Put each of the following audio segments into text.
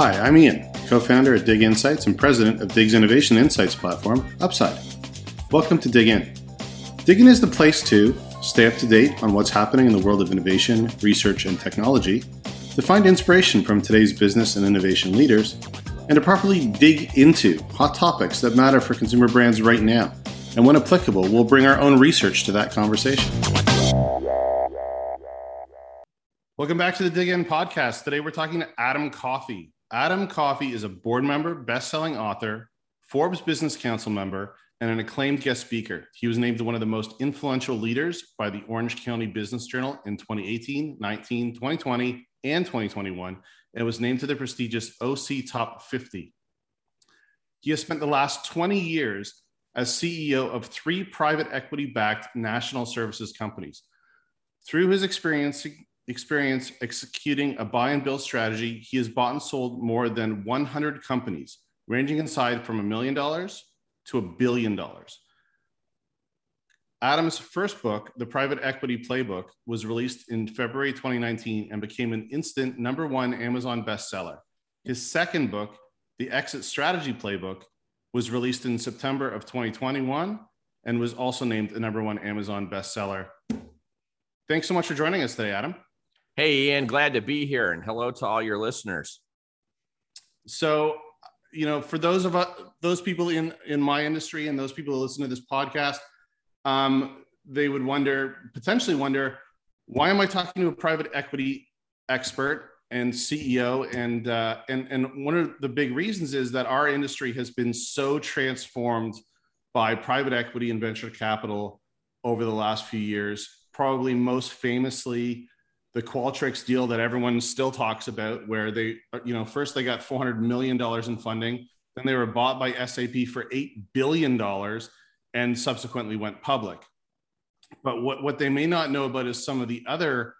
Hi, I'm Ian, co founder at Dig Insights and president of Dig's innovation insights platform, Upside. Welcome to Dig In. Dig In is the place to stay up to date on what's happening in the world of innovation, research, and technology, to find inspiration from today's business and innovation leaders, and to properly dig into hot topics that matter for consumer brands right now. And when applicable, we'll bring our own research to that conversation. Welcome back to the Dig In podcast. Today we're talking to Adam Coffey. Adam Coffey is a board member, best-selling author, Forbes Business Council member, and an acclaimed guest speaker. He was named one of the most influential leaders by the Orange County Business Journal in 2018, 19, 2020, and 2021, and was named to the prestigious OC Top 50. He has spent the last 20 years as CEO of three private equity backed national services companies. Through his experience experience executing a buy and build strategy, he has bought and sold more than 100 companies, ranging inside from a million dollars to a billion dollars. Adam's first book, The Private Equity Playbook, was released in February 2019 and became an instant number one Amazon bestseller. His second book, The Exit Strategy Playbook, was released in September of 2021 and was also named the number one Amazon bestseller. Thanks so much for joining us today, Adam. Hey, Ian, glad to be here, and hello to all your listeners. So, you know, for those of us, those people in in my industry and those people who listen to this podcast, um, they would wonder, potentially wonder, why am I talking to a private equity expert and CEO? And uh, and and one of the big reasons is that our industry has been so transformed by private equity and venture capital over the last few years. Probably most famously the Qualtrics deal that everyone still talks about, where they, you know, first they got $400 million in funding, then they were bought by SAP for $8 billion and subsequently went public. But what, what they may not know about is some of the other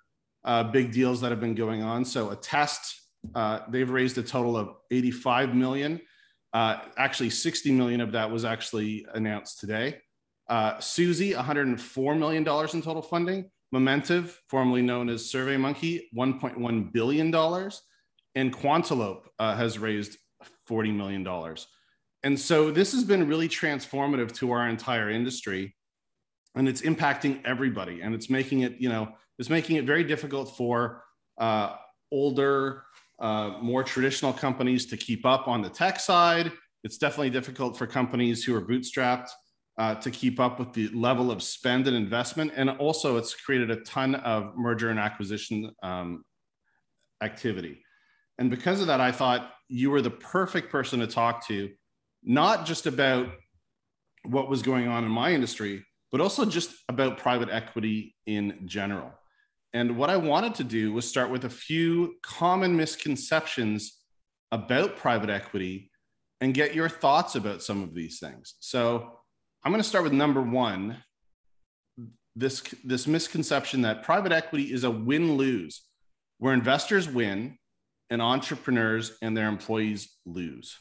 uh, big deals that have been going on. So Attest, uh, they've raised a total of 85 million. Uh, actually, 60 million of that was actually announced today. Uh, Suzy, 104 million dollars in total funding. Momentive, formerly known as SurveyMonkey, $1.1 billion. And Quantilope uh, has raised $40 million. And so this has been really transformative to our entire industry. And it's impacting everybody. And it's making it, you know, it's making it very difficult for uh, older, uh, more traditional companies to keep up on the tech side. It's definitely difficult for companies who are bootstrapped uh, to keep up with the level of spend and investment. And also, it's created a ton of merger and acquisition um, activity. And because of that, I thought you were the perfect person to talk to, not just about what was going on in my industry, but also just about private equity in general. And what I wanted to do was start with a few common misconceptions about private equity and get your thoughts about some of these things. So, I'm going to start with number one. This, this misconception that private equity is a win lose, where investors win and entrepreneurs and their employees lose.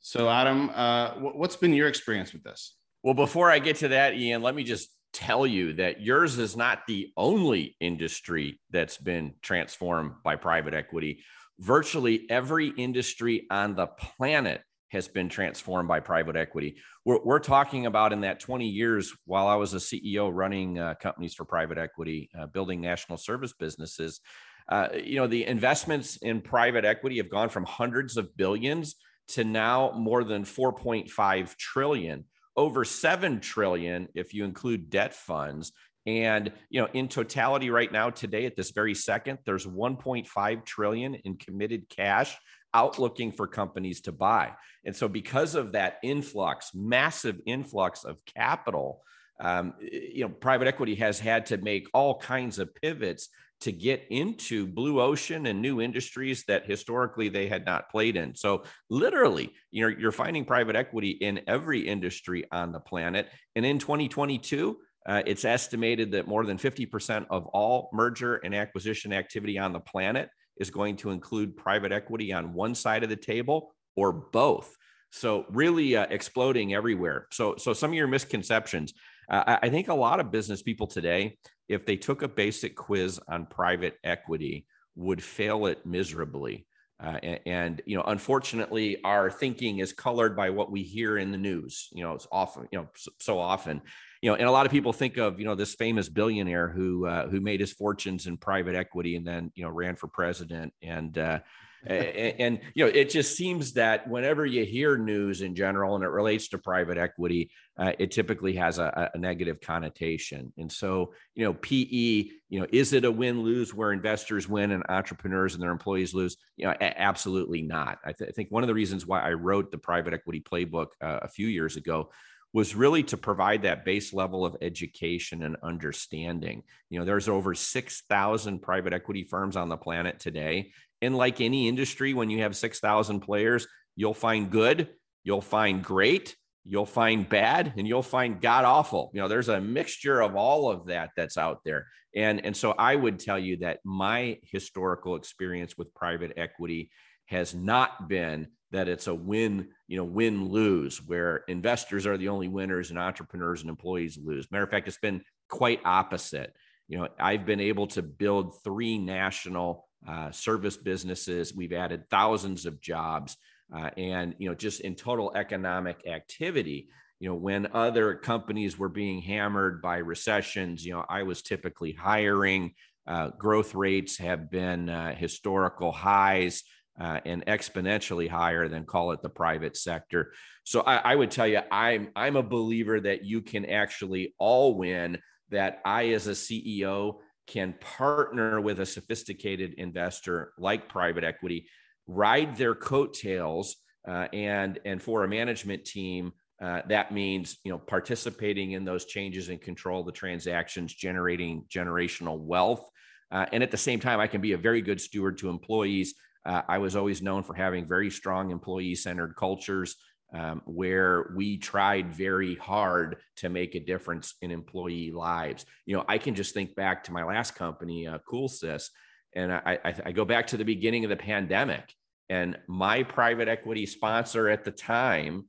So, Adam, uh, what's been your experience with this? Well, before I get to that, Ian, let me just tell you that yours is not the only industry that's been transformed by private equity. Virtually every industry on the planet has been transformed by private equity. We're, we're, talking about in that 20 years while I was a CEO running uh, companies for private equity, uh, building national service businesses. Uh, you know, the investments in private equity have gone from hundreds of billions to now more than 4.5 trillion, over 7 trillion if you include debt funds. And you know, in totality, right now, today, at this very second, there's 1.5 trillion in committed cash out looking for companies to buy. And so, because of that influx, massive influx of capital, um, you know, private equity has had to make all kinds of pivots to get into blue ocean and new industries that historically they had not played in. So, literally, you know, you're finding private equity in every industry on the planet. And in 2022, uh, it's estimated that more than 50% of all merger and acquisition activity on the planet is going to include private equity on one side of the table or both. So really uh, exploding everywhere. So so some of your misconceptions. Uh, I think a lot of business people today, if they took a basic quiz on private equity, would fail it miserably. Uh, and, and, you know, unfortunately, our thinking is colored by what we hear in the news. You know, it's often, you know, so, so often, you know, and a lot of people think of, you know, this famous billionaire who uh, who made his fortunes in private equity and then, you know, ran for president. And uh, and, and, you know it just seems that whenever you hear news in general and it relates to private equity uh, it typically has a, a, negative connotation. And so you know pe you know is it a win-lose where investors win and entrepreneurs and their employees lose? You know a- absolutely not. I, th- I, think one of the reasons why i wrote the private equity playbook uh, a few years ago was really to provide that base level of education and understanding. You know, there's over 6,000 private equity firms on the planet today. And like any industry, when you have 6,000 players, you'll find good, you'll find great, you'll find bad, and you'll find god awful. You know, there's a mixture of all of that that's out there. And, and so I would tell you that my historical experience with private equity has not been that it's a win, you know, win lose where investors are the only winners and entrepreneurs and employees lose. Matter of fact, it's been quite opposite. You know, I've been able to build three national uh, service businesses. We've added thousands of jobs, uh, and you know, just in total economic activity. You know, when other companies were being hammered by recessions, you know, I was typically hiring. Uh, growth rates have been uh, historical highs. Uh, and exponentially higher than call it the private sector. So I, I, would tell you, I'm I'm a believer that you can actually all win. That I, as a CEO, can partner with a sophisticated investor like private equity, ride their coattails, uh, and and for a management team, uh, that means you know participating in those changes and control the transactions, generating generational wealth, uh, and at the same time, I can be a very good steward to employees. Uh, I was always known for having very strong employee-centered cultures um, where we tried very hard to make a difference in employee lives. You know, I can just think back to my last company, uh, CoolSys, and I, I, I go back to the beginning of the pandemic, and my private equity sponsor at the time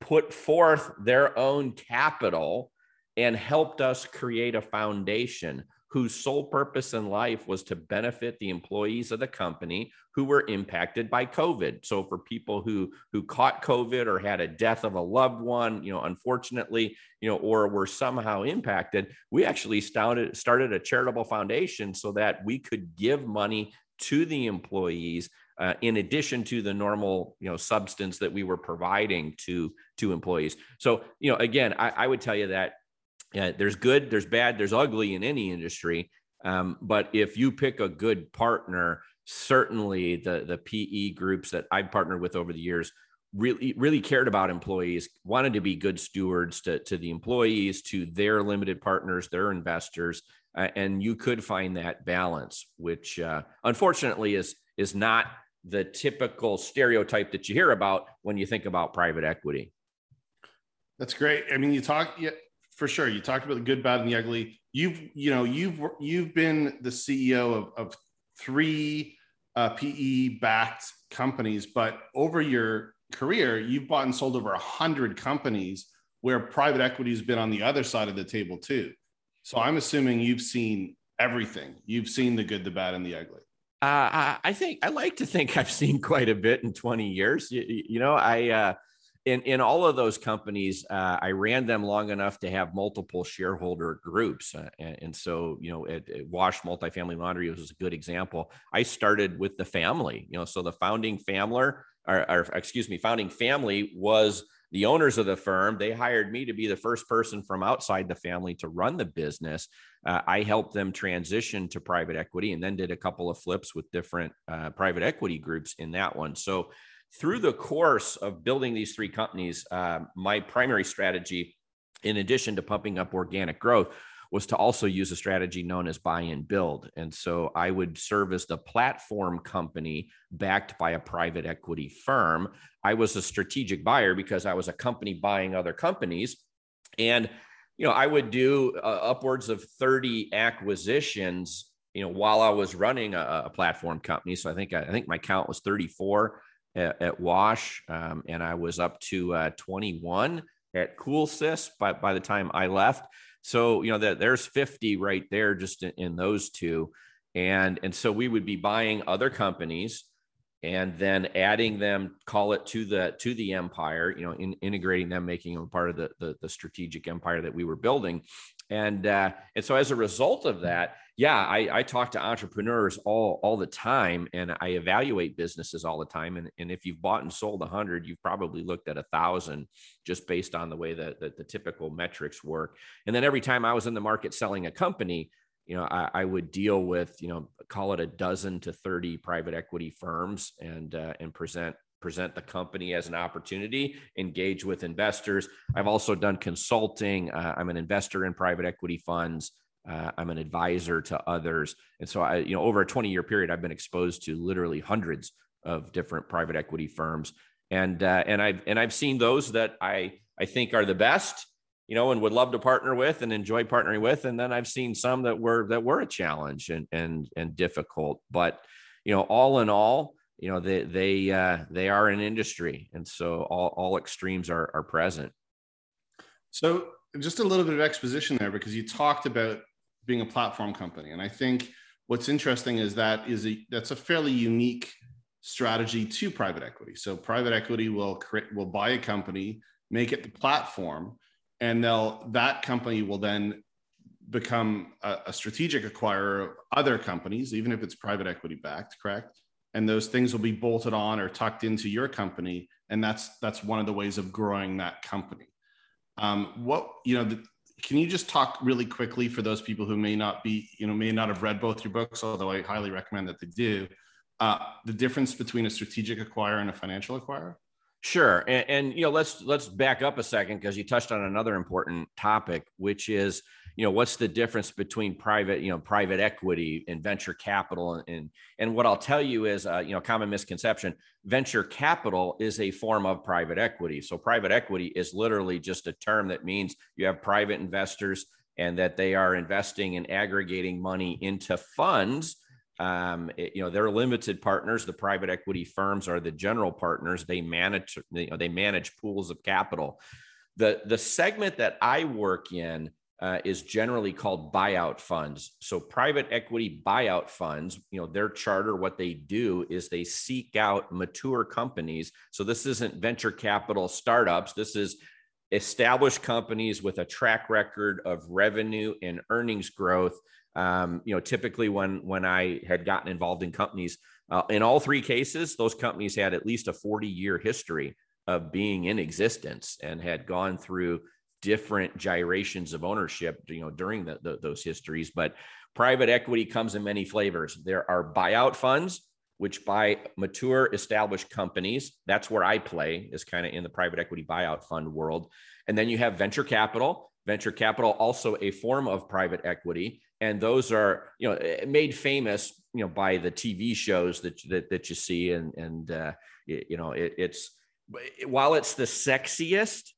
put forth their own capital and helped us create a foundation whose sole purpose in life was to benefit the employees of the company who were impacted by COVID. So for people who who caught COVID or had a death of a loved one, you know, unfortunately, you know, or were somehow impacted, we actually started started a charitable foundation so that we could give money to the employees uh, in addition to the normal you know substance that we were providing to to employees so you know again I, I would tell you that yeah, there's good, there's bad, there's ugly in any industry. Um, but if you pick a good partner, certainly the the PE groups that I've partnered with over the years really really cared about employees, wanted to be good stewards to to the employees, to their limited partners, their investors, uh, and you could find that balance, which uh, unfortunately is is not the typical stereotype that you hear about when you think about private equity. That's great. I mean, you talk, for sure. You talked about the good, bad, and the ugly. You've, you know, you've you've been the CEO of, of three uh, PE backed companies, but over your career, you've bought and sold over a hundred companies where private equity has been on the other side of the table too. So I'm assuming you've seen everything. You've seen the good, the bad, and the ugly. Uh, I think I like to think I've seen quite a bit in 20 years. You, you know, I uh, in in all of those companies, uh, I ran them long enough to have multiple shareholder groups, uh, and, and, so you know, at, at, Wash Multifamily Laundry was a good example. I started with the family, you know, so the founding family, or, or excuse me, founding family was the owners of the firm. They hired me to be the first person from outside the family to run the business. Uh, I helped them transition to private equity, and then did a couple of flips with different uh, private equity groups in that one. So through the course of building these three companies, uh, my primary strategy, in addition to pumping up organic growth, was to also use a strategy known as buy and build. And so I would serve as the platform company backed by a private equity firm. I was a strategic buyer because I was a company buying other companies. And you know, I would do uh, upwards of 30 acquisitions, you know, while I was running a, a platform company. So I think I think my count was 34 at, at Wash, um, and I was up to uh, 21 at CoolSys by, by the time I left. So you know that there's 50 right there just in, in, those two, and and so we would be buying other companies. and then adding them call it to the to the empire you know in, integrating them making them part of the, the, the strategic empire that we were building and uh, and so as a result of that yeah I, I talk to entrepreneurs all all the time and i evaluate businesses all the time and, and if you've bought and sold a hundred you've probably looked at a thousand just based on the way that, that the typical metrics work and then every time i was in the market selling a company you know, I, I, would deal with, you know, call it a dozen to 30 private equity firms and, uh, and present, present the company as an opportunity, engage with investors. I've also done consulting. Uh, I'm an investor in private equity funds. Uh, I'm an advisor to others. And so I, you know, over a 20 year period, I've been exposed to literally hundreds of different private equity firms. And, uh, and I've, and I've seen those that I, I think are the best you know, and would love to partner with and enjoy partnering with. And then I've seen some that were that were a challenge and and and difficult. But you know, all in all, you know, they they uh, they are an industry, and so all all extremes are are present. So just a little bit of exposition there because you talked about being a platform company, and I think what's interesting is that is a that's a fairly unique strategy to private equity. So private equity will create will buy a company, make it the platform and they'll that company will then become a, a, strategic acquirer of other companies, even if it's private equity backed, correct? And those things will be bolted on or tucked into your company, and that's that's one of the ways of growing that company. Um, what you know, the, can you just talk really quickly for those people who may not be, you know, may not have read both your books, although I highly recommend that they do. Uh, the difference between a strategic acquirer and a financial acquirer? Sure, and, and, you know, let's let's back up a second because you touched on another important topic, which is you know what's the difference between private you know private equity and venture capital, and and what I'll tell you is uh, you know common misconception: venture capital is a form of private equity. So private equity is literally just a term that means you have private investors and that they are investing and aggregating money into funds. Um, it, you know they're limited partners. The private equity firms are the general partners. They manage you know, they manage pools of capital. The the segment that i work in uh, is generally called buyout funds. So private equity buyout funds you know their charter what they do is they seek out mature companies. So this isn't venture capital startups. This is established companies with a track record of revenue and earnings growth. Um, you know, typically when when I had gotten involved in companies, uh, in all three cases, those companies had at least a 40 year history of being in existence and had gone through different gyrations of ownership, you know, during the, the, those histories. But private equity comes in many flavors. There are buyout funds, which buy mature established companies. That's where I play, is kind of in the private equity buyout fund world. And then you have venture capital. Venture capital, also a form of private equity and those are you know made famous you know by the TV shows that that, that you see and and uh, you know it, it's while it's the sexiest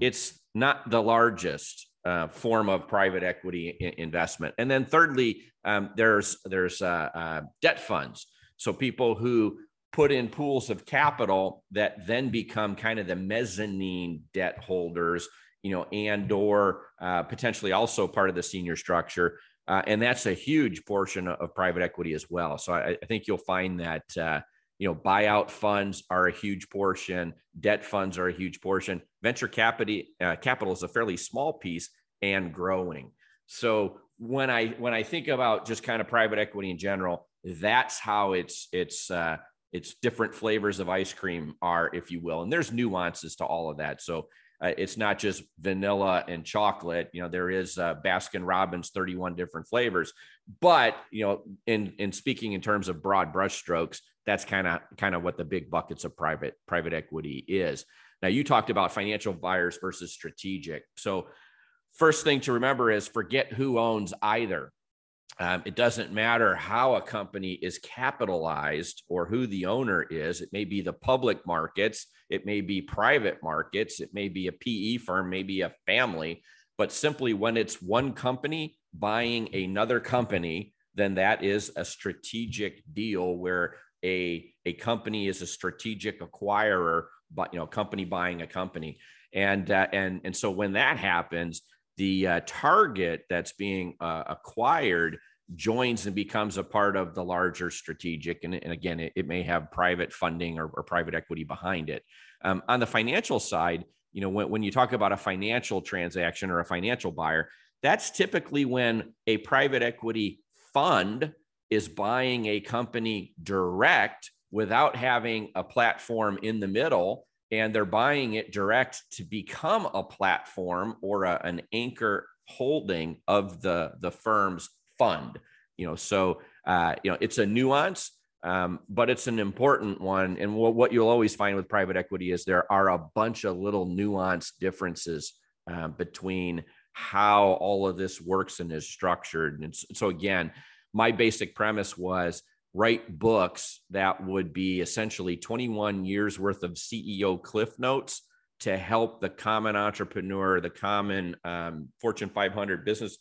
it's not the largest uh, form of private equity I- investment. And then thirdly um, there's there's uh, uh, debt funds. So people who put in pools of capital that then become kind of the mezzanine debt holders you know and or uh, potentially also part of the senior structure. Uh, and that's a huge portion of private equity as well. So I, I think you'll find that uh, you know buyout funds are a huge portion, debt funds are a huge portion. Venture capital uh, capital is a fairly small piece and growing. So when I when I think about just kind of private equity in general, that's how it's it's uh, it's different flavors of ice cream are, if you will, and there's nuances to all of that. So uh, it's not just vanilla and chocolate. You know, there is uh, Baskin Robbins, 31 different flavors. But you know, in in speaking in terms of broad brushstrokes, that's kind of kind of what the big buckets of private private equity is. Now, you talked about financial buyers versus strategic. So, first thing to remember is forget who owns either. Um, it doesn't matter how a company is capitalized or who the owner is. It may be the public markets, it may be private markets, it may be a PE firm, maybe a family. But simply when it's one company buying another company, then that is a strategic deal where a, a company is a strategic acquirer, but you know, company buying a company. And uh, and and so when that happens, the uh, target that's being uh, acquired joins and becomes a part of the larger strategic. And, and again, it, it, may have private funding or, or private equity behind it. Um, on the financial side, you know, when, when you talk about a financial transaction or a financial buyer, that's typically when a private equity fund is buying a company direct without having a platform in the middle and they're buying it direct to become a platform or a, an anchor holding of the the firm's fund. You know so uh, you know it's a nuance um, but it's an important one. And what, what you'll always find with private equity is there are a bunch of little nuanced differences uh, between how all of this works and is structured. And so again my basic premise was write books that would be essentially 21 years worth of ceo cliff notes to help the common entrepreneur the common um, fortune 500 business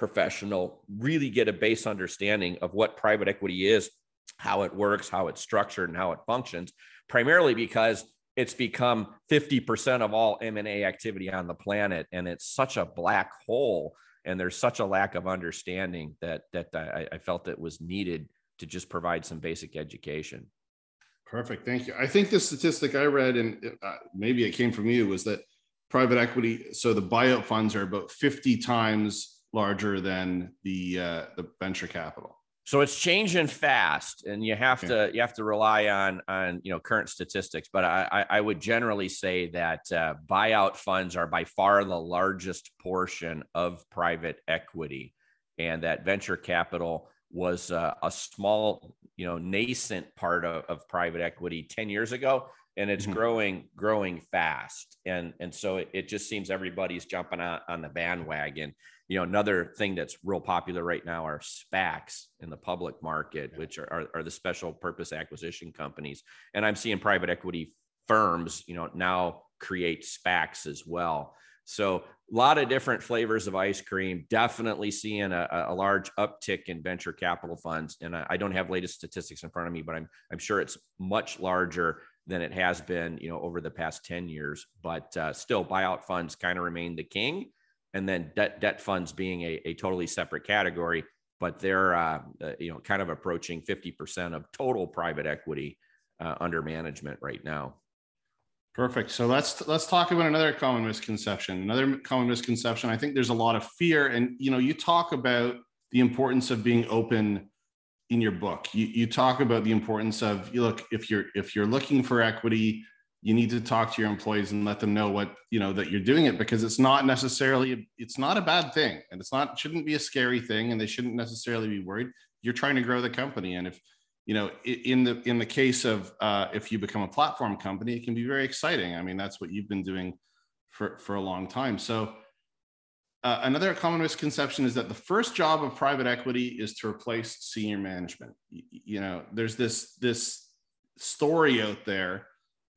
professional really get a base understanding of what private equity is, how it works, how it's structured, and how it functions, primarily because it's become 50% of all M&A activity on the planet and it's such a black hole and there's such a lack of understanding that that I, I felt it was needed to just provide some basic education. Perfect. Thank you. I think the statistic I read, and uh, maybe it came from you, was that private equity, so the buyout funds are about 50 times larger than the uh, the venture capital. So it's changing fast, and you have to you have to rely on on you know current statistics. But I I would generally say that uh, buyout funds are by far the largest portion of private equity, and that venture capital was uh, a small you know nascent part of, of private equity 10 years ago and it's mm-hmm. growing growing fast and and so it, it, just seems everybody's jumping on, on the bandwagon you know another thing that's real popular right now are spacs in the public market which are, are, are the special purpose acquisition companies. And i'm seeing private equity firms you know now create spacs as well. So a lot of different flavors of ice cream. Definitely seeing a, a large uptick in venture capital funds. And I, I don't have latest statistics in front of me but i'm i'm sure it's much larger than it has been you know over the past 10 years. But uh, still buyout funds kind of remain the king and then debt debt funds being a, a totally separate category, but they're uh, uh, you know kind of approaching fifty percent of total private equity uh, under management right now. Perfect. So let's let's talk about another common misconception. Another common misconception. I think there's a lot of fear, and you know, you talk about the importance of being open in your book. You, you talk about the importance of you look if you're if you're looking for equity, you need to talk to your employees and let them know what you know that you're doing it because it's not necessarily it's not a bad thing and it's not shouldn't be a scary thing and they shouldn't necessarily be worried. You're trying to grow the company and if you know in the in the case of uh, if you become a platform company it can be very exciting. I mean that's what you've been doing for for a long time. So uh, another common misconception is that the first job of private equity is to replace senior management. You, you know there's this this story out there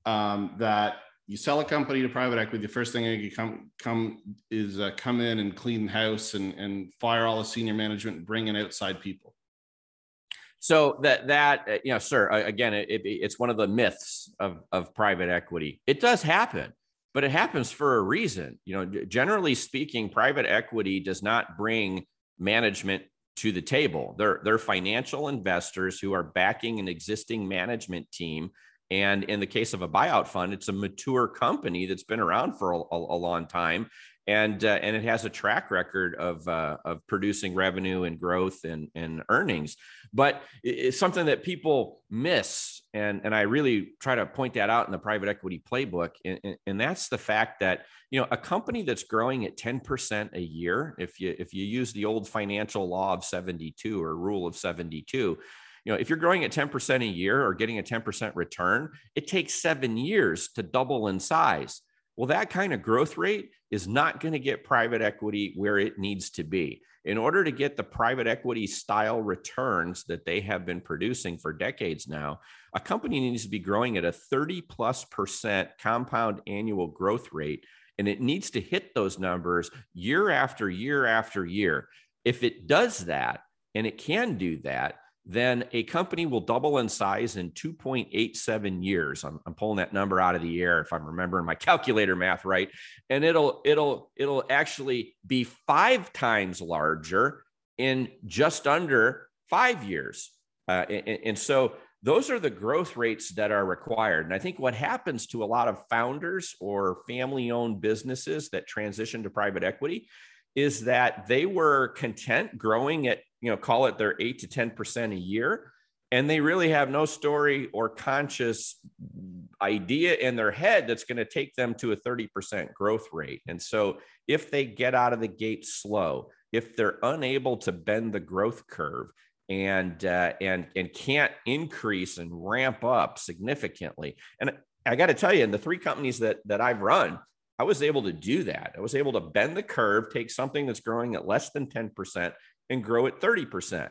um, that you sell a company to private equity, the first thing you come come is uh, come in and clean house and and fire all the senior management and bring in outside people. So that that uh, you know, sir, again, it, it's one of the myths of of private equity. It does happen, but it happens for a reason. You know, generally speaking, private equity does not bring management to the table. They're they're financial investors who are backing an existing management team and in the case of a buyout fund, it's a mature company that's been around for a, a, a long time, and uh, and it has a track record of uh, of producing revenue and growth and, and earnings. But it's something that people miss, and and I really try to point that out in the private equity playbook, and, and that's the fact that you know a company that's growing at ten percent a year, if you if you use the old financial law of seventy two or rule of seventy two you know if you're growing at 10% a year or getting a 10% return it takes seven years to double in size. Well that kind of growth rate is not going to get private equity where it needs to be. In order to get the private equity style returns that they have been producing for decades now a company needs to be growing at a 30 plus percent compound annual growth rate and it needs to hit those numbers year after year after year. If it does that and it can do that then a company will double in size in 2.87 years. I'm, I'm, pulling that number out of the air if I'm remembering my calculator math right. And it'll it'll it'll actually be five times larger in just under five years. Uh, and, and so those are the growth rates that are required. And I think what happens to a lot of founders or family owned businesses that transition to private equity is that they were content growing at, you know, call it their eight to 10% a year. And they really have no story or conscious idea in their head that's going to take them to a 30% growth rate. And so if they get out of the gate slow, if they're unable to bend the growth curve, and uh, and and can't increase and ramp up significantly. And I got to tell you, in the three companies that that I've run, I was able to do that. I was able to bend the curve, take something that's growing at less than 10% and grow at 30%.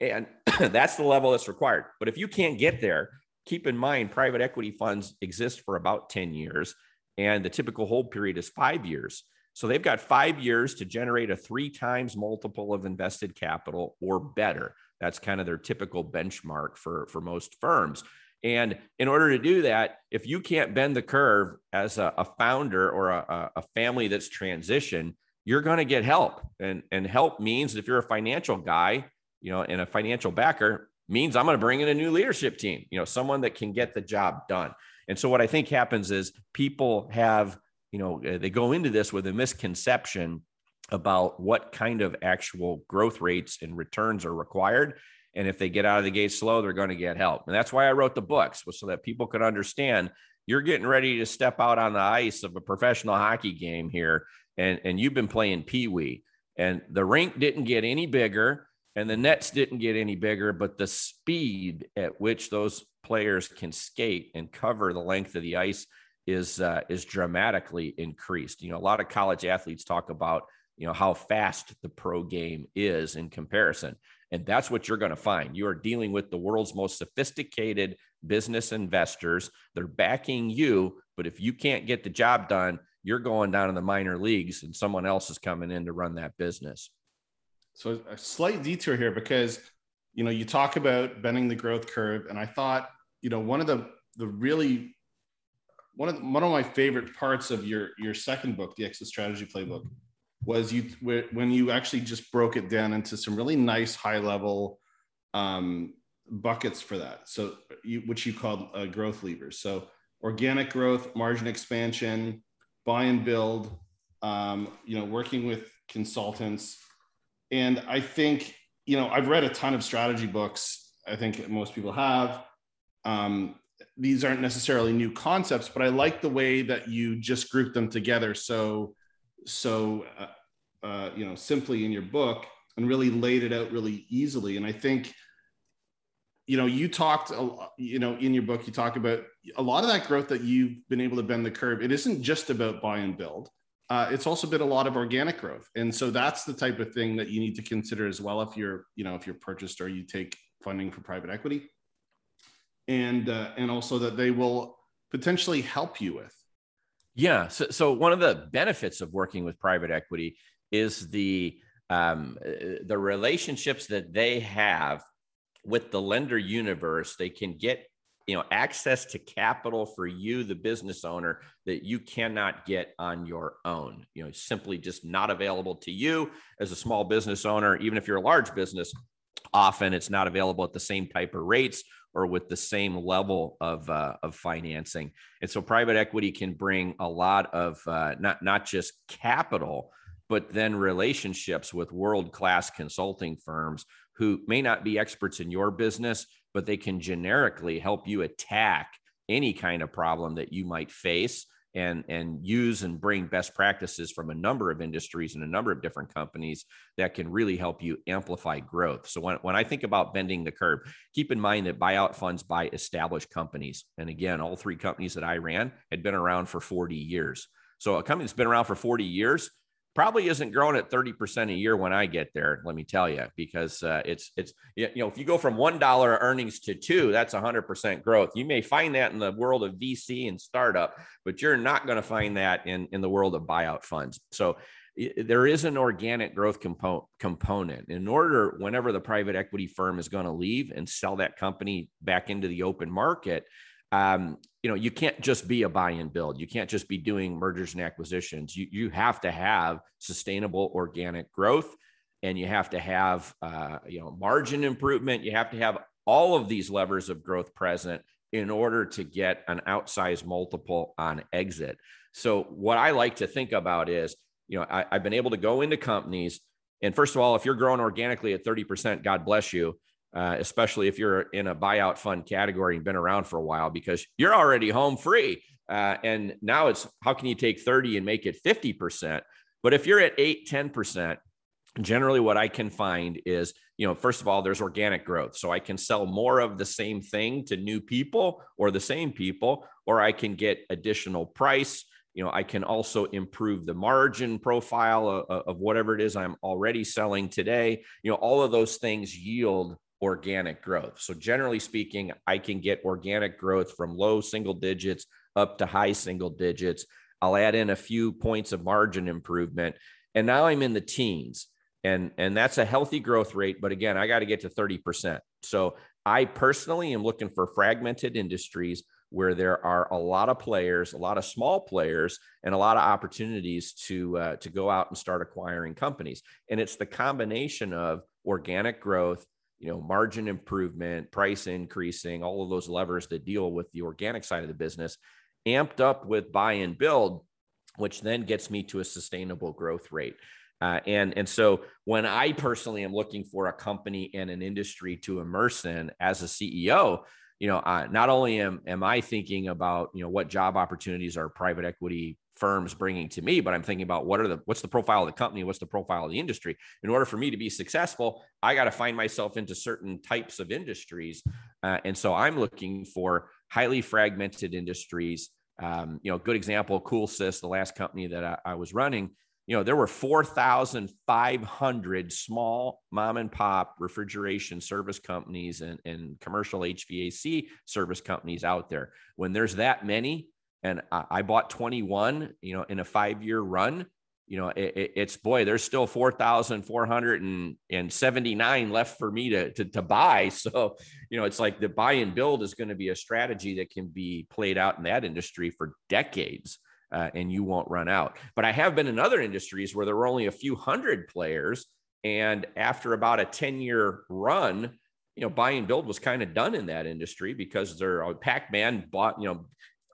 And that's the level that's required. But if you can't get there, keep in mind private equity funds exist for about 10 years and the typical hold period is 5 years. So they've got 5 years to generate a 3 times multiple of invested capital or better. That's kind of their typical benchmark for, for most firms. And in order to do that, if you can't bend the curve as a, a founder or a, a family that's transitioned, you're going to get help. And, and help means if you're a financial guy, you know, and a financial backer means I'm going to bring in a new leadership team, you know, someone that can get the job done. And so what I think happens is people have, you know, uh, they go into this with a misconception about what kind of actual growth rates and returns are required. And if they get out of the gate slow, they're going to get help. And that's why I wrote the books was so that people could understand you're getting ready to step out on the ice of a professional hockey game here. And, and you've been playing Pee Wee. And the rink didn't get any bigger and the nets didn't get any bigger, but the speed at which those players can skate and cover the length of the ice is uh, is dramatically increased. You know, a lot of college athletes talk about you know how fast the pro game is in comparison and that's what you're going to find you are dealing with the world's most sophisticated business investors they're backing you but if you can't get the job done you're going down in the minor leagues and someone else is coming in to run that business so a slight detour here because you know you talk about bending the growth curve and i thought you know one of the the really one of the, one of my favorite parts of your your second book the exit strategy playbook was you when you actually just broke it down into some really nice high level um, buckets for that. So you, which you called uh, growth levers. So organic growth, margin expansion, buy and build. Um, you know, working with consultants, and I think you know I've read a ton of strategy books. I think most people have. Um, these aren't necessarily new concepts, but I like the way that you just group them together. So so uh, uh, you know simply in your book and really laid it out really easily and i think you know you talked you know in your book you talk about a lot of that growth that you've been able to bend the curve. It isn't just about buy and build. Uh, it's also been a lot of organic growth. And so that's the type of thing that you need to consider as well if you're you know if you're purchased or you take funding for private equity. And uh, and also that they will potentially help you with. Yeah. So, so one of the benefits of working with private equity is the um, uh, the relationships that they have with the lender universe. They can get you know access to capital for you, the business owner, that you cannot get on your own. You know, simply just not available to you as a small business owner. Even if you're a large business, often it's not available at the same type of rates or with the same level of uh, of financing. And so private equity can bring a lot of uh, not not just capital, but then relationships with world class consulting firms who may not be experts in your business, but they can generically help you attack any kind of problem that you might face and and use and bring best practices from a number of industries and a number of different companies that can really help you amplify growth. So when, when i think about bending the curve keep in mind that buyout funds buy established companies. And again all three companies that i ran had been around for 40 years. So a company that's been around for 40 years probably isn't growing at 30% a year when I get there, let me tell you, because uh, it's, it's, you know, if you go from $1 earnings to two, that's 100% growth. You may find that in the world of VC and startup, but you're not going to find that in, in the world of buyout funds. So there is an organic growth compo- component in order whenever the private equity firm is going to leave and sell that company back into the open market um, you know, you can't just be a buy and build. You can't just be doing mergers and acquisitions. You, you have to have sustainable organic growth. and you have to have uh, you know margin improvement. You have to have all of these levers of growth present in order to get an outsized multiple on exit. So what I like to think about is, you know, I, have been able to go into companies, and first of all, if you're growing organically at 30%, God bless you. Uh, especially if you're in a buyout fund category and been around for a while, because you're already home free. Uh, and now it's how can you take 30 and make it 50%? But if you're at 8, 10%, generally what I can find is, you know, first of all, there's organic growth. So I can sell more of the same thing to new people or the same people, or I can get additional price. You know, I can also improve the margin profile of, of whatever it is I'm already selling today. You know, all of those things yield organic growth. So generally speaking, I can get organic growth from low single digits up to high single digits. I'll add in a few points of margin improvement. And now I'm in the teens and and that's a healthy growth rate but again i got to get to 30% so i personally am looking for fragmented industries where there are a lot of players a lot of small players and a lot of opportunities to uh, to go out and start acquiring companies and it's the combination of organic growth you know margin improvement price increasing all of those levers that deal with the organic side of the business amped up with buy and build which then gets me to a sustainable growth rate. Uh, and and so when I personally am looking for a company and an industry to immerse in as a CEO, you know, uh, not only am am I thinking about you know what job opportunities are private equity firms bringing to me, but I'm thinking about what are the what's the profile of the company, what's the profile of the industry. In order for me to be successful, I got to find myself into certain types of industries, uh, and so I'm looking for highly fragmented industries. Um, you know, good example, CoolSys, the last company that I, I was running you know, there were 4,500 small mom and pop refrigeration service companies and, and commercial HVAC service companies out there. When there's that many, and I, I bought 21, you know, in a five year run, you know, it, it's boy, there's still 4,479 left for me to, to, to buy. So, you know, it's like the buy and build is going to be a strategy that can be played out in that industry for decades uh, and you won't run out. But I have been in other industries where there were only a few hundred players. And after about a 10 year run, you know, buy and build was kind of done in that industry because their uh, Pac-Man bought, you know,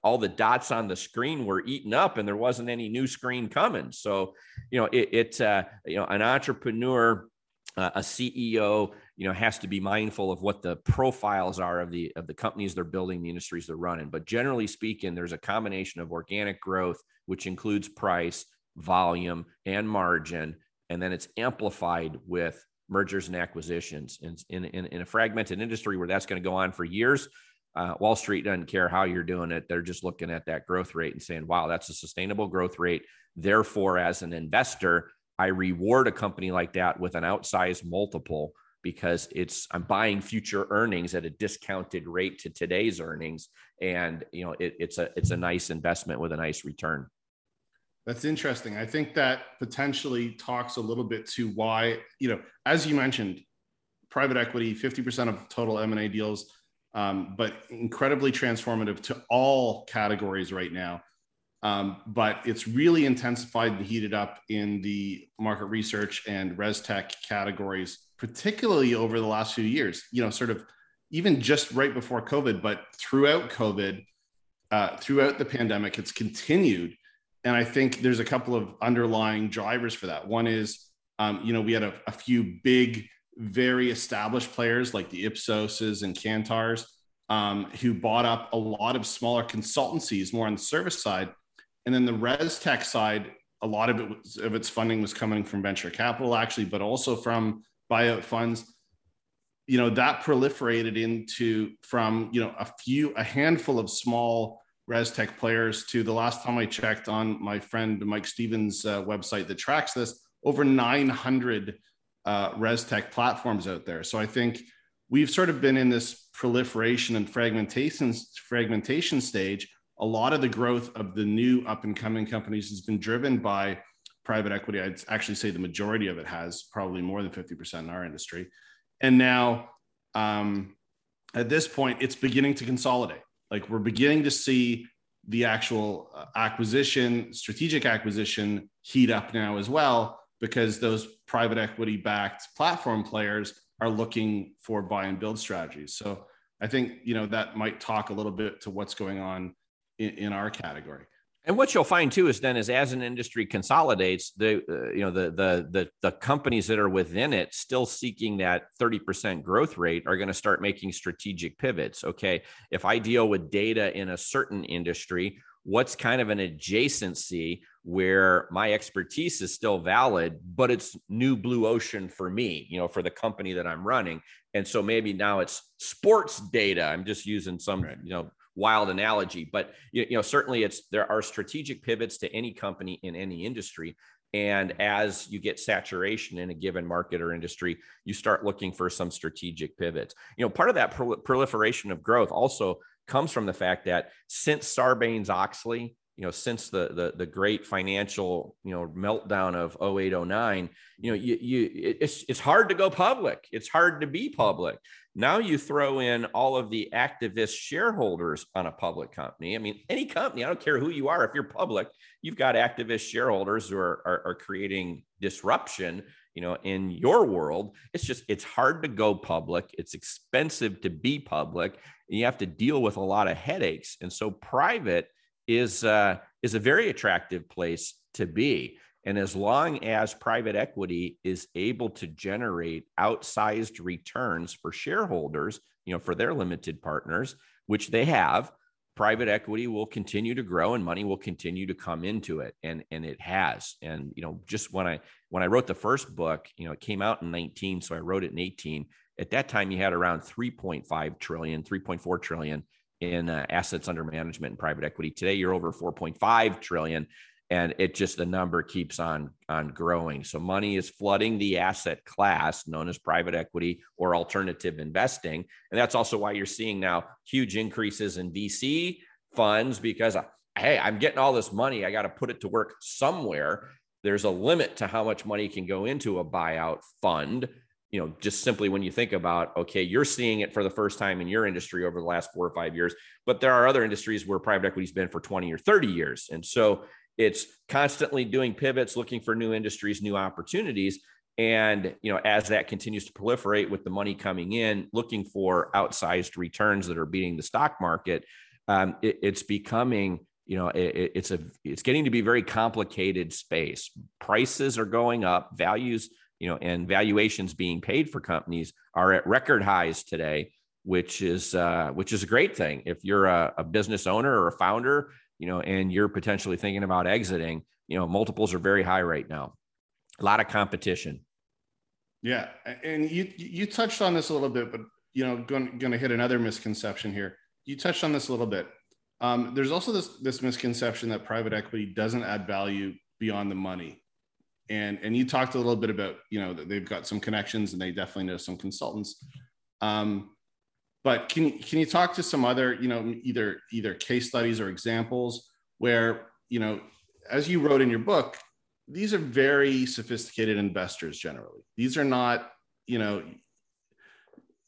all the dots on the screen were eaten up and there wasn't any new screen coming. So, you know, it, it uh, you know, an entrepreneur, uh, a CEO, you know has to be mindful of what the profiles are of the of the companies they're building the industries they're running but generally speaking there's a combination of organic growth which includes price volume and margin and then it's amplified with mergers and acquisitions in, in, in, in a fragmented industry where that's going to go on for years uh, wall street doesn't care how you're doing it they're just looking at that growth rate and saying wow that's a sustainable growth rate therefore as an investor i reward a company like that with an outsized multiple because it's I'm buying future earnings at a discounted rate to today's earnings, and you know it, it's a it's a nice investment with a nice return. That's interesting. I think that potentially talks a little bit to why you know, as you mentioned, private equity, fifty percent of total M and A deals, um, but incredibly transformative to all categories right now. Um, but it's really intensified and heated up in the market research and res tech categories particularly over the last few years, you know, sort of even just right before COVID, but throughout COVID, uh, throughout the pandemic, it's continued. And I think there's a couple of underlying drivers for that. One is, um, you know, we had a, a, few big, very established players like the Ipsoses and Kantars um, who bought up a lot of smaller consultancies more on the service side. And then the res tech side, a lot of it was, of its funding was coming from venture capital, actually, but also from buyout funds you know that proliferated into from you know a few a handful of small res tech players to the last time i checked on my friend mike stevens uh, website that tracks this over 900 uh, res tech platforms out there so i think we've sort of been in this proliferation and fragmentation fragmentation stage a lot of the growth of the new up and coming companies has been driven by private equity. I'd actually say the majority of it has probably more than 50% in our industry. And now, um, at this point, it's beginning to consolidate. Like we're beginning to see the actual uh, acquisition, strategic acquisition heat up now as well. Because those private equity backed platform players are looking for buy and build strategies. So I think you know that might talk a little bit to what's going on in, in our category. And what you'll find too is then is as an industry consolidates, the uh, you know the, the the the companies that are within it still seeking that 30% growth rate are going to start making strategic pivots. Okay, if I deal with data in a certain industry, what's kind of an adjacency where my expertise is still valid, but it's new blue ocean for me, you know, for the company that I'm running. And so maybe now it's sports data. I'm just using some, right. you know, wild analogy, but you, you know, certainly it's there are strategic pivots to any company in any industry. And as you get saturation in a given market or industry, you start looking for some strategic pivots. You know, part of that proliferation of growth also comes from the fact that since Sarbanes Oxley, you know, since the the, the great financial, you know, meltdown of 0809, you know, you, you it's it's hard to go public. It's hard to be public. Now you throw in all of the activist shareholders on a public company. I mean, any company, I don't care who you are, if you're public, you've got activist shareholders who are, are, are creating disruption you know in your world it's just it's hard to go public it's expensive to be public and you have to deal with a lot of headaches and so private is uh, is a very attractive place to be. And as long as private equity is able to generate outsized returns for shareholders, you know, for their limited partners, which they have, private equity will continue to grow and money will continue to come into it. And, and it has. And, you know, just when I when I wrote the first book, you know, it came out in 19, so I wrote it in 18. At that time, you had around 3.5 trillion, 3.4 trillion in uh, assets under management in private equity. Today, you're over 4.5 trillion, and it just the number keeps on on growing. So money is flooding the asset class known as private equity or alternative investing, and that's also why you're seeing now huge increases in VC funds because uh, hey, I'm getting all this money, I got to put it to work somewhere. There's a limit to how much money can go into a buyout fund you know, just simply when you think about, okay, you're seeing it for the first time in your industry over the last four or five years, but there are other industries where private equity's been for 20 or 30 years. And so it's constantly doing pivots, looking for new industries, new opportunities. And, you know, as that continues to proliferate with the money coming in, looking for outsized returns that are beating the stock market, um, it, it's becoming, you know, it, it's a, it's getting to be very complicated space. Prices are going up, values you know, and valuations being paid for companies are at record highs today, which is uh, which is a great thing. If you're a, a business owner or a founder, you know, and you're potentially thinking about exiting, you know, multiples are very high right now. A lot of competition. Yeah, and you you touched on this a little bit, but you know, going going to hit another misconception here. You touched on this a little bit. Um, there's also this this misconception that private equity doesn't add value beyond the money and and you talked a little bit about you know that they've got some connections and they definitely know some consultants um, but can you can you talk to some other you know either either case studies or examples where you know as you wrote in your book these are very sophisticated investors generally. These are not you know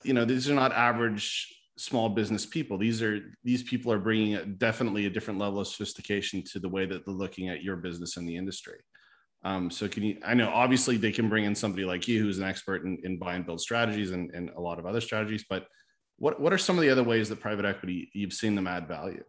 you know these are not average small business people. These are these people are bringing a, definitely a different level of sophistication to the way that they're looking at your business and the industry. Um, so can you, I know obviously they can bring in somebody like you who's an expert in, in buy and build strategies and, and a lot of other strategies, but what, what are some of the other ways that private equity you've seen them add value?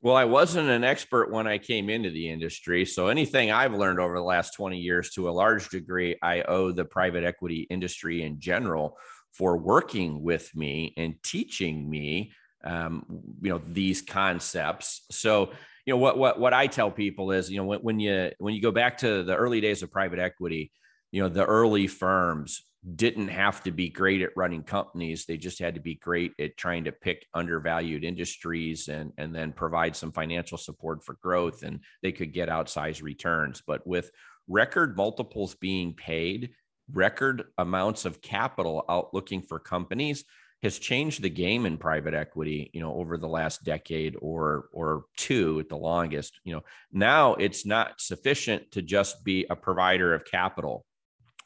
Well, I wasn't an expert when I came into the industry. So anything I've learned over the last 20 years to a large degree, I owe the private equity industry in general for working with me and teaching me um, you know these concepts so you know what what what I tell people is you know when, when you when you go back to the early days of private equity, you know the early firms didn't have to be great at running companies. They just had to be great at trying to pick undervalued industries and and then provide some financial support for growth and they could get outsized returns. But with record multiples being paid record amounts of capital out looking for companies has changed the game in private equity you know over the last decade or or two at the longest. You know now it's not sufficient to just be a provider of capital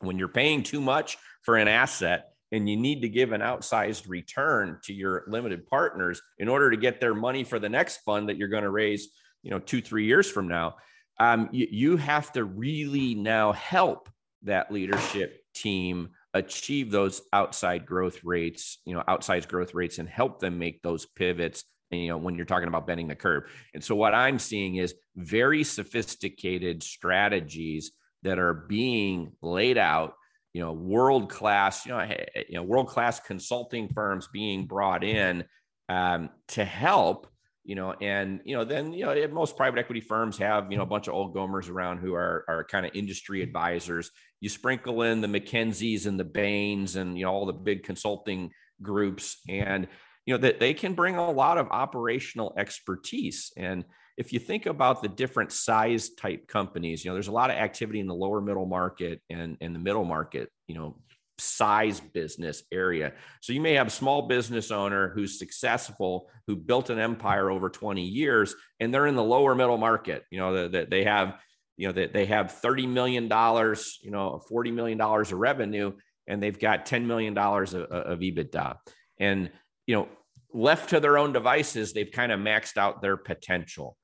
when you're paying too much for an asset and you need to give an outsized return to your limited partners in order to get their money for the next fund that you're going to raise you know two three years from now um, you, you have to really now help that leadership team achieve those outside growth rates, you know, outsized growth rates and help them make those pivots you know when you're talking about bending the curve. And so what i'm seeing is very sophisticated strategies that are being laid out you know world class you know you know world class consulting firms being brought in um, to help you know and you know then you know most private equity firms have you know a bunch of old gomers around who are are kind of industry advisors. You sprinkle in the McKinseys and the Bains and you know all the big consulting groups and you know that they can bring a lot of operational expertise. And if you think about the different size type companies you know there's a lot of activity in the lower middle market and in the middle market you know size business area so you may have a small business owner who's successful who built an empire over 20 years and they're in the lower middle market you know that they have you know that they have 30 million dollars you know 40 million dollars of revenue and they've got 10 million dollars of, of ebitda and you know, left to their own devices, they've kind of maxed out their potential.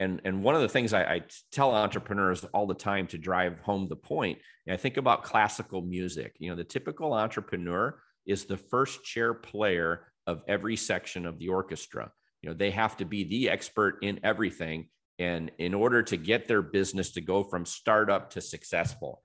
And, and one of the things I, I tell entrepreneurs all the time to drive home the point, I think about classical music. You know, the typical entrepreneur is the first chair player of every section of the orchestra. You know, they have to be the expert in everything. And in order to get their business to go from startup to successful.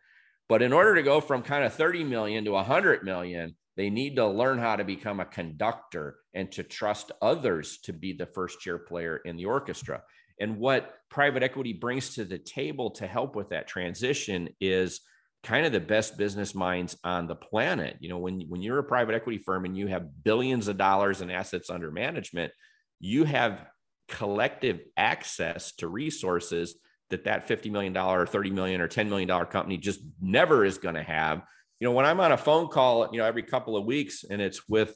But in order to go from kind of 30 million to 100 million, they need to learn how to become a conductor and to trust others to be the first chair player in the orchestra. And what private equity brings to the table to help with that transition is kind of the best business minds on the planet. You know, when, when you're a private equity firm and you have billions of dollars in assets under management, you have collective access to resources that that $50 million or 30 million or $10 million company just never is going to have you know, when I'm on a phone call, you know, every couple of weeks and it's with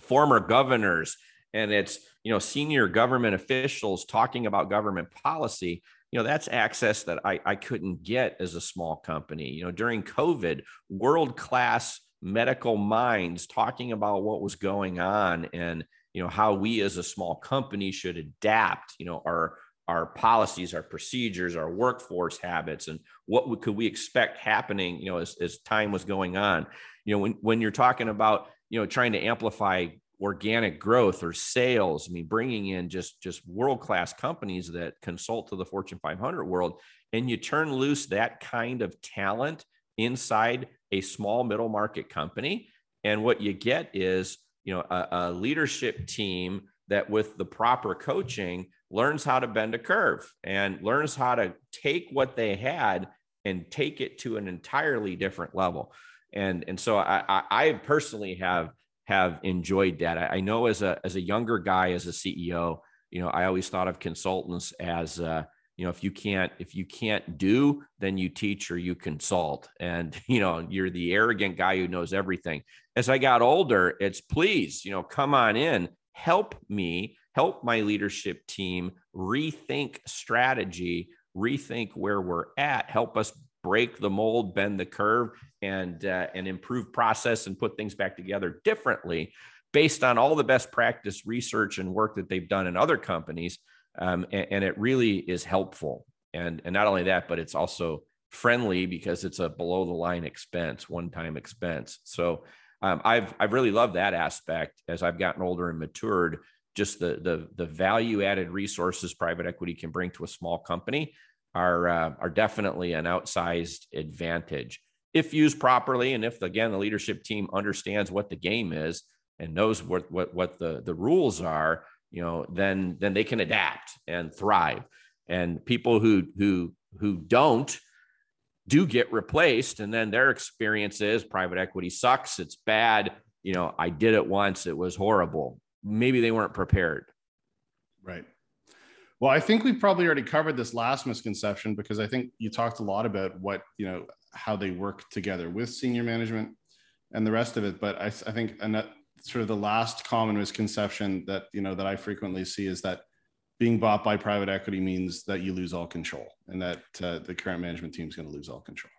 former governors and it's, you know, senior government officials talking about government policy, you know, that's access that I, I couldn't get as a small company. You know, during COVID, world class medical minds talking about what was going on and, you know, how we as a small company should adapt, you know, our our policies, our procedures, our workforce habits, and what could we expect happening, you know, as, as time was going on. You know, when, when you're talking about, you know, trying to amplify organic growth or sales, I mean, bringing in just, just world-class companies that consult to the Fortune 500 world, and you turn loose that kind of talent inside a small middle market company. And what you get is, you know, a, a leadership team that with the proper coaching learns how to bend a curve and learns how to take what they had and take it to an entirely different level. And, and so I, I, I personally have have enjoyed that. I, I, know as a as a younger guy, as a CEO, you know, I always thought of consultants as uh, you know, if you can't if you can't do, then you teach or you consult. And you know, you're the arrogant guy who knows everything. As I got older, it's please, you know, come on in, help me help my leadership team rethink strategy, rethink where we're at, help us break the mold, bend the curve, and uh, and improve process and put things back together differently based on all the best practice research and work that they've done in other companies. Um, and, and it really is helpful. And and not only that, but it's also friendly because it's a below the line expense, one time expense. So um, I've I've really loved that aspect as I've gotten older and matured just the the the value added resources private equity can bring to a small company are uh, are definitely an outsized advantage if used properly and if again the leadership team understands what the game is and knows what what what the the rules are you know then then they can adapt and thrive and people who who who don't do get replaced and then their experience is private equity sucks it's bad you know i did it once it was horrible maybe they weren't prepared. Right. Well, I think we've probably already covered this last misconception because I think you talked a lot about what, you know, how they work together with senior management and the rest of it. But I, I think and that sort of the last common misconception that, you know, that I frequently see is that being bought by private equity means that you lose all control and that uh, the current management team is going to lose all control.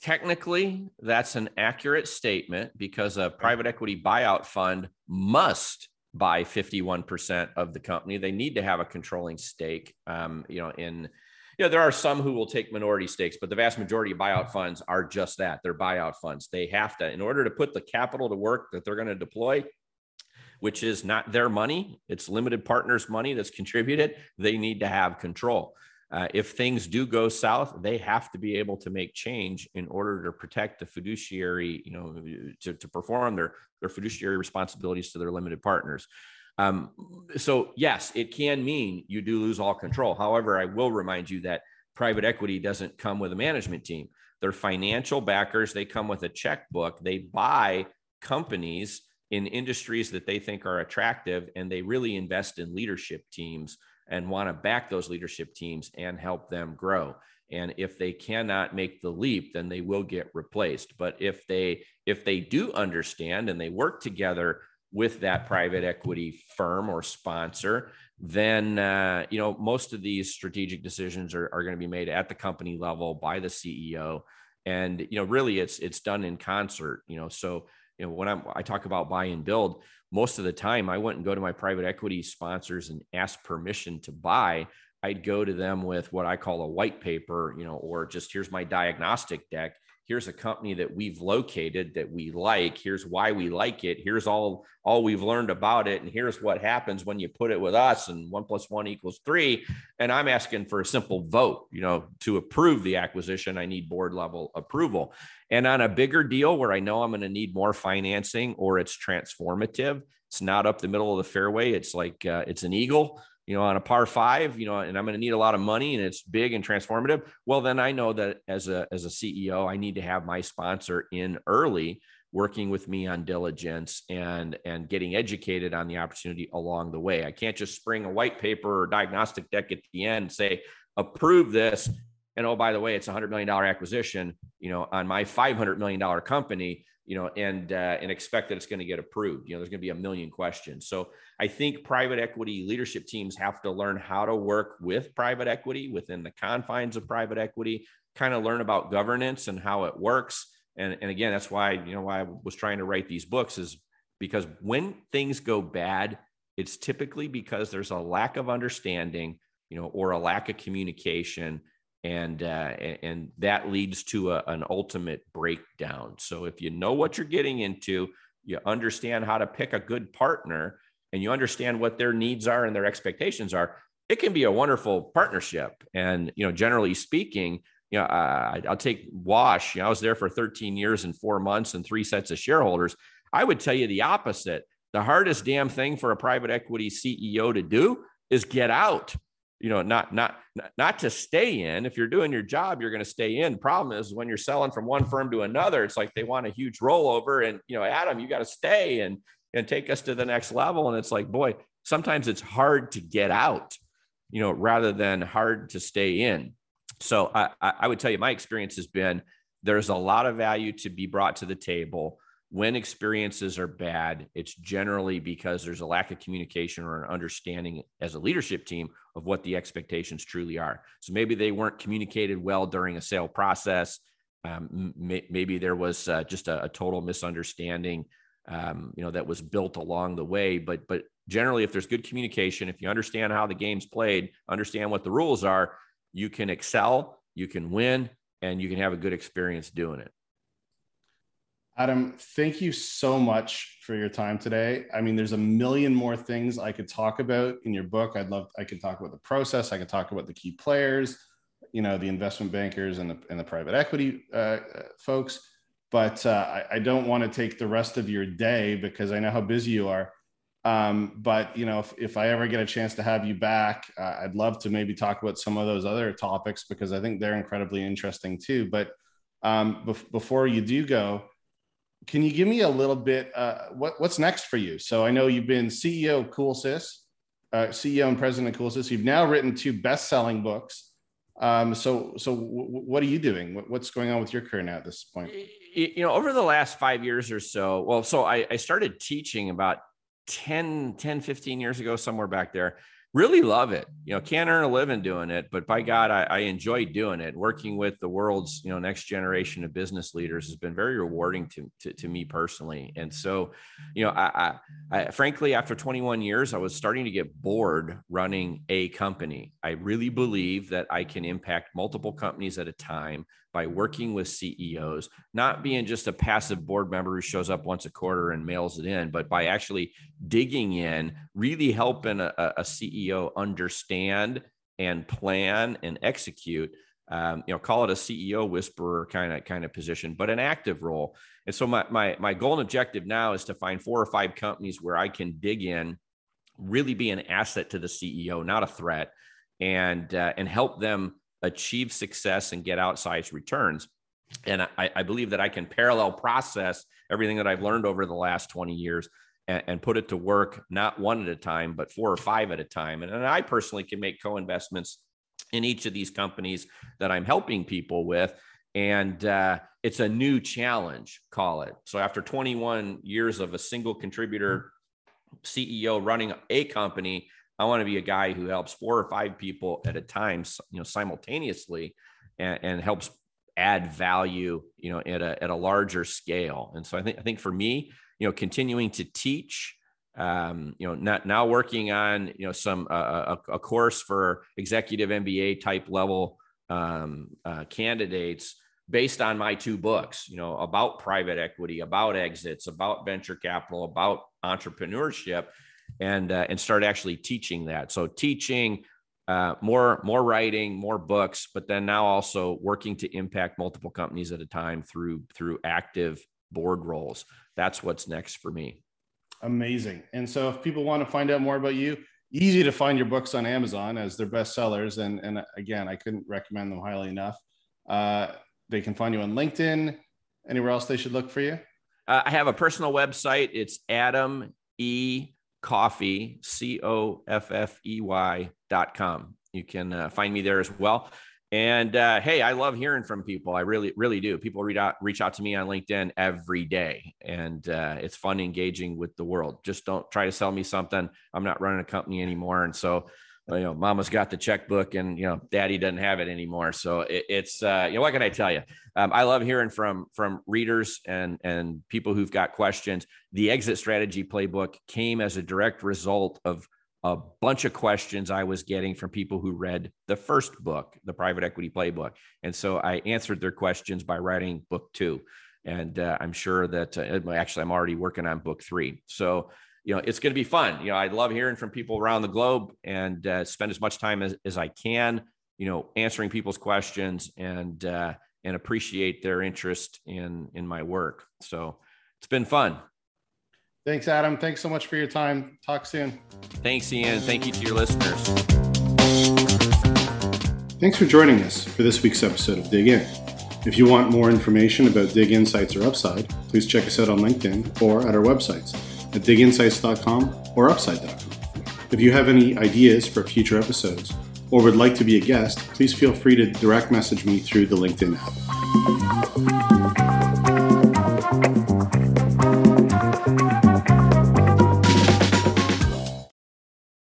Technically, that's an accurate statement because a private equity buyout fund must buy 51% of the company. They need to have a controlling stake, um, you know, in yeah, there are some who will take minority stakes, but the vast majority of buyout funds are just that. They're buyout funds. They have to, in order to put the capital to work that they're going to deploy, which is not their money, it's limited partners' money that's contributed, they need to have control. Uh, if things do go south, they have to be able to make change in order to protect the fiduciary, you know, to, to perform their, their fiduciary responsibilities to their limited partners. Um, so yes, it can mean you do lose all control. However, I will remind you that private equity doesn't come with a management team. They're financial backers. They come with a checkbook. They buy companies in industries that they think are attractive, and they really invest in leadership teams and want to back those leadership teams and help them grow. And if they cannot make the leap then they will get replaced. But if they if they do understand and they work together with that private equity firm or sponsor then uh, you know most of these strategic decisions are, are going to be made at the company level by the ceo and you know really it's it's done in concert you know. So you know when I'm, i talk about buy and build most of the time I and go to my private equity sponsors and ask permission to buy. I'd go to them with what I call a white paper, you know, or just here's my diagnostic deck. Here's a company that we've located that we like. Here's why we like it. Here's all all we've learned about it, and here's what happens when you put it with us. And one plus one equals three. And I'm asking for a simple vote, you know, to approve the acquisition. I need board level approval. And on a bigger deal where I know I'm going to need more financing or it's transformative, it's not up the middle of the fairway. It's like uh, it's an eagle, you know, on a par five, you know, and I'm going to need a lot of money and it's big and transformative. Well, then I know that as a as a CEO, I need to have my sponsor in early working with me on diligence and and getting educated on the opportunity along the way. I can't just spring a white paper or diagnostic deck at the end say approve this and oh by the way it's a hundred million dollar acquisition you know on my 500 million dollar company you know and uh, and expect that it's going to get approved. You know there's going to be a million questions. So i think private equity leadership teams have to learn how to work with private equity within the confines of private equity kind of learn about governance and how it works. And and again that's why you know why i was trying to write these books is because when things go bad it's typically because there's a lack of understanding you know or a lack of communication and uh, and that leads to a, an ultimate breakdown. So if you know what you're getting into, you understand how to pick a good partner, and you understand what their needs are and their expectations are, it can be a wonderful partnership. And you know, generally speaking, you know, uh, I'll take Wash. You know, I was there for 13 years and four months and three sets of shareholders. I would tell you the opposite. The hardest damn thing for a private equity CEO to do is get out you know not not not to stay in. If you're doing your job you're going to stay in. Problem is when you're selling from one firm to another it's like they want a huge rollover and you know adam you got to stay and and take us to the next level. And it's like boy sometimes it's hard to get out you know rather than hard to stay in. So i i would tell you my experience has been there's a lot of value to be brought to the table when experiences are bad, it's generally because there's a lack of communication or an understanding as a leadership team of what the expectations truly are. So maybe they weren't communicated well during a sale process. Um, may, maybe there was uh, just a, a, total misunderstanding, um, you know, that was built along the way. But but generally, if there's good communication, if you understand how the game's played, understand what the rules are, you can excel, you can win, and you can have a good experience doing it. Adam, thank you so much for your time today. I mean, there's a million more things I could talk about in your book. I'd love, I could talk about the process. I could talk about the key players, you know, the investment bankers and the, and the private equity uh, folks. But uh, I, I, don't want to take the rest of your day because I know how busy you are. Um, but, you know, if, if I ever get a chance to have you back, uh, I'd love to maybe talk about some of those other topics because I think they're incredibly interesting too. But um, be- before you do go, can you give me a little bit uh, what, what's next for you? So i know you've been ceo of CoolSys uh, ceo and president of cool CoolSys you've now written two best-selling books. Um, so so w- what are you doing? What, what's going on with your career now at this point? You know over the last five years or so well so i, I started teaching about 10 10 15 years ago somewhere back there really love it. You know, can't earn a living doing it, but by God, I, I, enjoy doing it. Working with the world's you know next generation of business leaders has been very rewarding to to, to me personally. And so, you know, I, I, I frankly after 21 years, I was starting to get bored running a company. I really believe that I can impact multiple companies at a time by working with CEOs, not being just a passive board member who shows up once a quarter and mails it in, but by actually digging in, really helping a, a CEO understand and plan and execute. Um, you know, call it a CEO whisperer kind of kind of position, but an active role. And so my my my goal and objective now is to find four or five companies where I can dig in, really be an asset to the CEO, not a threat, and uh, and help them achieve success and get outsized returns. And I, I, believe that I can parallel process everything that I've learned over the last 20 years and, and, put it to work, not one at a time, but four or five at a time. And, and I personally can make co investments in each of these companies that I'm helping people with. And uh, it's a new challenge, call it. So after 21 years of a single contributor CEO running a company, I want to be a guy who helps four or five people at a time, you know, simultaneously, and, and helps add value, you know, at a at a larger scale. And so I think I think for me, you know, continuing to teach, um, you know, not, now working on you know some uh, a, a, course for executive MBA type level um, uh, candidates based on my two books, you know, about private equity, about exits, about venture capital, about entrepreneurship and uh, and start actually teaching that. So teaching uh, more more writing, more books, but then now also working to impact multiple companies at a time through through active board roles. That's what's next for me. Amazing. And so if people want to find out more about you, easy to find your books on Amazon as they're bestsellers. And and again, I couldn't recommend them highly enough. Uh, they can find you on LinkedIn. Anywhere else they should look for you? Uh, I have a personal website. It's Adam E Coffey, C O F F E Y dot com. You can uh, find me there as well. And uh, hey, I love hearing from people. I really, really do. People reach out, reach out to me on LinkedIn every day, and uh, it's fun engaging with the world. Just don't try to sell me something. I'm not running a company anymore, and so you know, mama's got the checkbook and, you know, daddy doesn't have it anymore. So it, it's, uh, you know, what can I tell you? Um, I love hearing from, from readers and, and people who've got questions. The exit strategy playbook came as a direct result of a bunch of questions I was getting from people who read the first book, the private equity playbook. And so I answered their questions by writing book two. And uh, I'm sure that uh, actually I'm already working on book three. So you know, it's going to be fun. You know, I love hearing from people around the globe and uh, spend as much time as, as I can, you know, answering people's questions and, uh, and appreciate their interest in, in my work. So it's been fun. Thanks, Adam. Thanks so much for your time. Talk soon. Thanks, Ian. Thank you to your listeners. Thanks for joining us for this week's episode of Dig In. If you want more information about Dig Insights or Upside, please check us out on LinkedIn or at our websites at diginsights.com or upside.com. If you have any ideas for future episodes or would like to be a guest, please feel free to direct message me through the LinkedIn app.